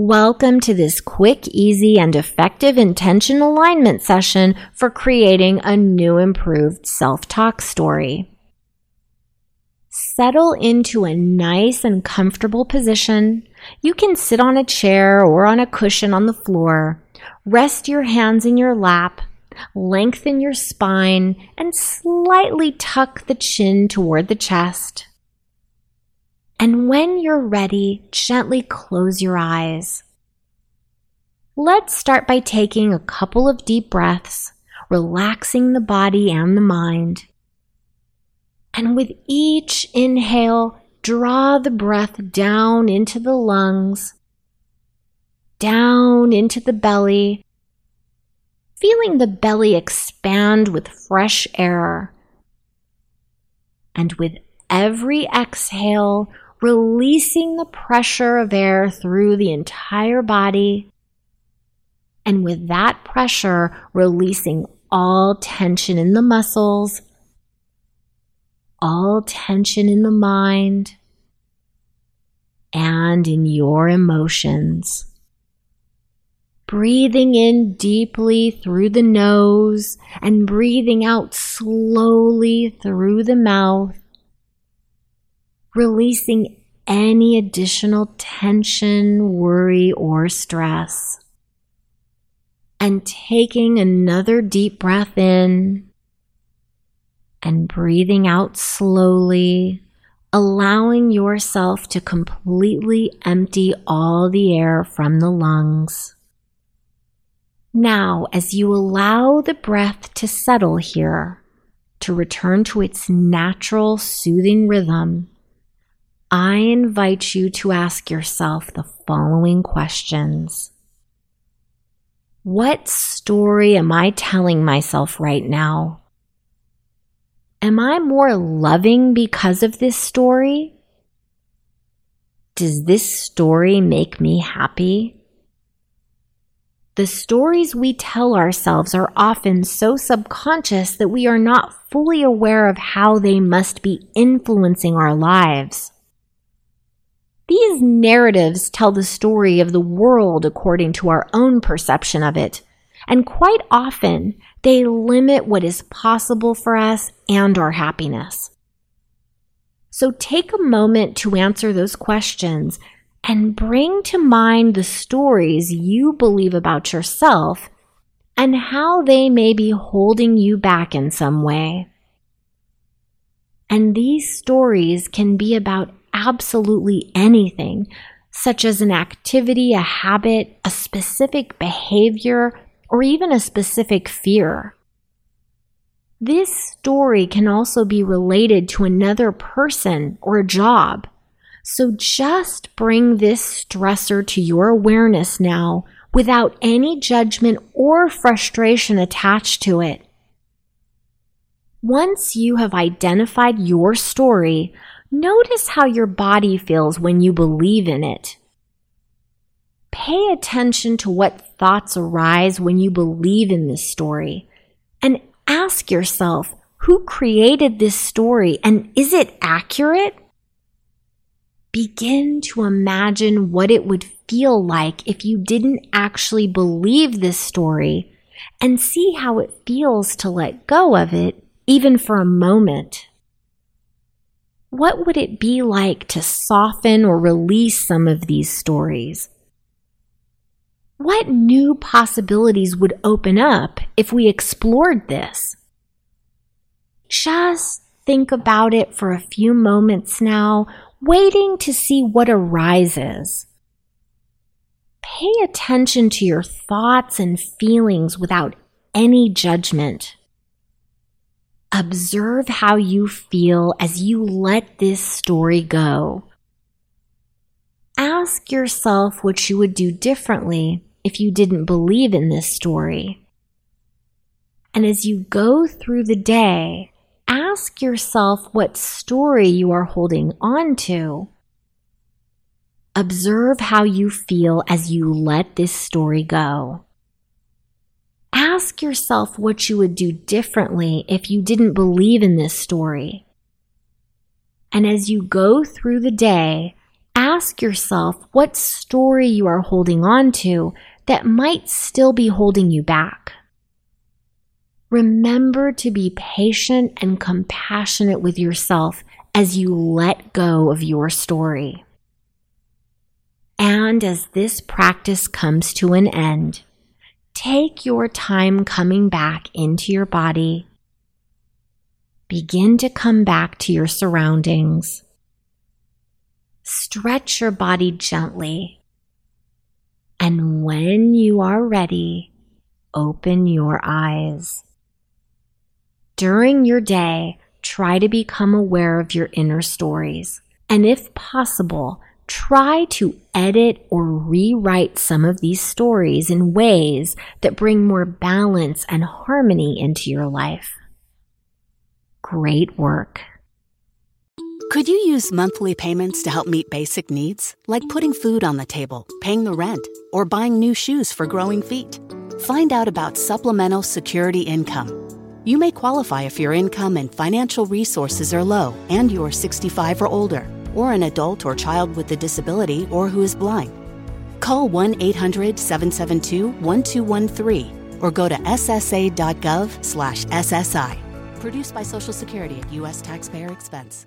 Welcome to this quick, easy, and effective intention alignment session for creating a new, improved self talk story. Settle into a nice and comfortable position. You can sit on a chair or on a cushion on the floor. Rest your hands in your lap. Lengthen your spine and slightly tuck the chin toward the chest. And when you're ready, gently close your eyes. Let's start by taking a couple of deep breaths, relaxing the body and the mind. And with each inhale, draw the breath down into the lungs, down into the belly, feeling the belly expand with fresh air. And with every exhale, releasing the pressure of air through the entire body. And with that pressure, releasing all tension in the muscles, all tension in the mind, and in your emotions. Breathing in deeply through the nose and breathing out slowly through the mouth releasing any additional tension, worry, or stress. And taking another deep breath in and breathing out slowly, allowing yourself to completely empty all the air from the lungs. Now, as you allow the breath to settle here, to return to its natural soothing rhythm, I invite you to ask yourself the following questions. What story am I telling myself right now? Am I more loving because of this story? Does this story make me happy? The stories we tell ourselves are often so subconscious that we are not fully aware of how they must be influencing our lives. These narratives tell the story of the world according to our own perception of it, and quite often they limit what is possible for us and our happiness. So take a moment to answer those questions and bring to mind the stories you believe about yourself and how they may be holding you back in some way. And these stories can be about absolutely anything, such as an activity, a habit, a specific behavior, or even a specific fear. This story can also be related to another person or a job. So just bring this stressor to your awareness now without any judgment or frustration attached to it. Once you have identified your story, Notice how your body feels when you believe in it. Pay attention to what thoughts arise when you believe in this story and ask yourself, who created this story and is it accurate? Begin to imagine what it would feel like if you didn't actually believe this story and see how it feels to let go of it, even for a moment. What would it be like to soften or release some of these stories? What new possibilities would open up if we explored this? Just think about it for a few moments now, waiting to see what arises. Pay attention to your thoughts and feelings without any judgment. Observe how you feel as you let this story go. Ask yourself what you would do differently if you didn't believe in this story. And as you go through the day, ask yourself what story you are holding on to. Observe how you feel as you let this story go. Ask yourself what you would do differently if you didn't believe in this story. And as you go through the day, ask yourself what story you are holding on to that might still be holding you back. Remember to be patient and compassionate with yourself as you let go of your story. And as this practice comes to an end, take your time coming back into your body. Begin to come back to your surroundings. Stretch your body gently and when you are ready, open your eyes. During your day, try to become aware of your inner stories. And if possible, try to edit or rewrite some of these stories in ways that bring more balance and harmony into your life. Great work. Could you use monthly payments to help meet basic needs, like putting food on the table, paying the rent, or buying new shoes for growing feet? Find out about supplemental security income. You may qualify if your income and financial resources are low and you're 65 or older, or an adult or child with a disability or who is blind. Call 1 800 772 1213 or go to ssa.gov/ssi. Produced by Social Security at U.S. taxpayer expense.